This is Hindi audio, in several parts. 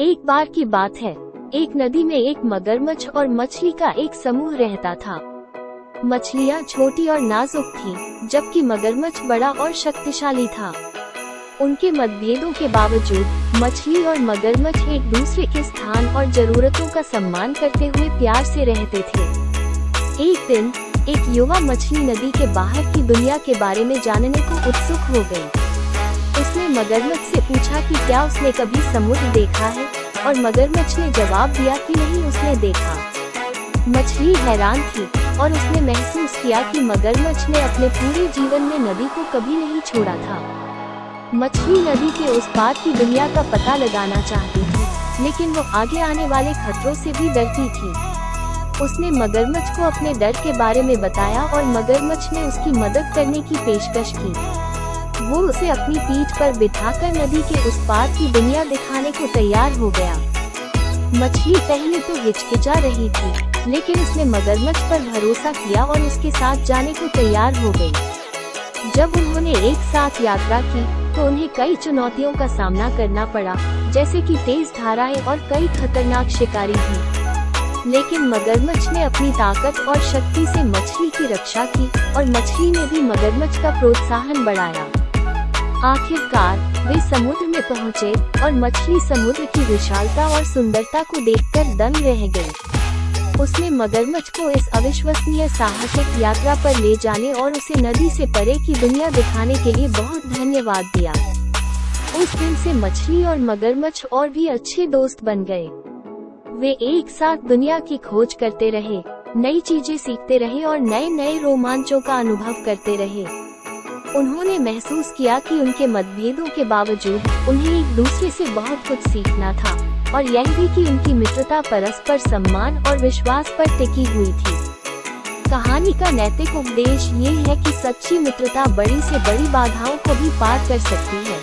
एक बार की बात है। एक नदी में एक मगरमच्छ और मछली का एक समूह रहता था। मछलियाँ छोटी और नाजुक थी, जबकि मगरमच्छ बड़ा और शक्तिशाली था। उनके मतभेदों के बावजूद, मछली और मगरमच्छ एक दूसरे के स्थान और जरूरतों का सम्मान करते हुए प्यार से रहते थे। एक दिन, एक युवा मछली नदी के बाहर की दुनिया के बारे में जानने को उत्सुक हो गई। उसने मगरमच्छ से पूछा कि क्या उसने कभी समुद्र देखा है? और मगरमच्छ ने जवाब दिया कि नहीं, उसने देखा। मछली हैरान थी और उसने महसूस किया कि मगरमच्छ ने अपने पूरे जीवन में नदी को कभी नहीं छोड़ा था। मछली नदी के उस पार की दुनिया का पता लगाना चाहती थी, लेकिन वो आगे आने वाले खतरों से भी डरती थी। उसने मगरमच्छ को अपने डर के बारे में बताया और मगरमच्छ ने उसकी मदद करने की पेशकश की। वो उसे अपनी पीठ पर बिठाकर नदी के उस पार की दुनिया दिखाने को तैयार हो गया। मछली पहले तो हिचकिचा रही थी, लेकिन उसने मगरमच्छ पर भरोसा किया और उसके साथ जाने को तैयार हो गई। जब उन्होंने एक साथ यात्रा की तो उन्हें कई चुनौतियों का सामना करना पड़ा, जैसे कि तेज धाराएँ और कई खतरनाक शिकारी भी। लेकिन मगरमच्छ ने अपनी ताकत और शक्ति से मछली की रक्षा की, और मछली ने भी मगरमच्छ का प्रोत्साहन बढ़ाया। आखिरकार, वे समुद्र में पहुँचे और मछली समुद्र की विशालता और सुंदरता को देखकर दंग रह गई। उसने मगरमच्छ को इस अविश्वसनीय साहसिक यात्रा पर ले जाने और उसे नदी से परे की दुनिया दिखाने के लिए बहुत धन्यवाद दिया। उस दिन से मछली और मगरमच्छ और भी अच्छे दोस्त बन गए। वे एक साथ दुनिया की खोज करते रहे, नई चीज़ें सीखते रहे और नए नए रोमांचों का अनुभव करते रहे। उन्होंने महसूस किया कि उनके मतभेदों के बावजूद उन्हें एक दूसरे से बहुत कुछ सीखना था, और यह भी कि उनकी मित्रता परस्पर सम्मान और विश्वास पर टिकी हुई थी कहानी का नैतिक उपदेश ये है कि सच्ची मित्रता बड़ी से बड़ी बाधाओं को भी पार कर सकती है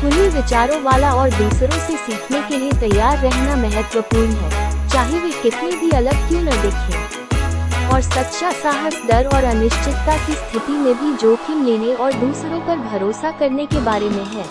खुले विचारों वाला और दूसरों से सीखने के लिए तैयार रहना महत्वपूर्ण है, चाहे वे कितने भी अलग क्यों न दिखें। और सच्चा साहस, डर और अनिश्चितता की स्थिति में भी जोखिम लेने और दूसरों पर भरोसा करने के बारे में है।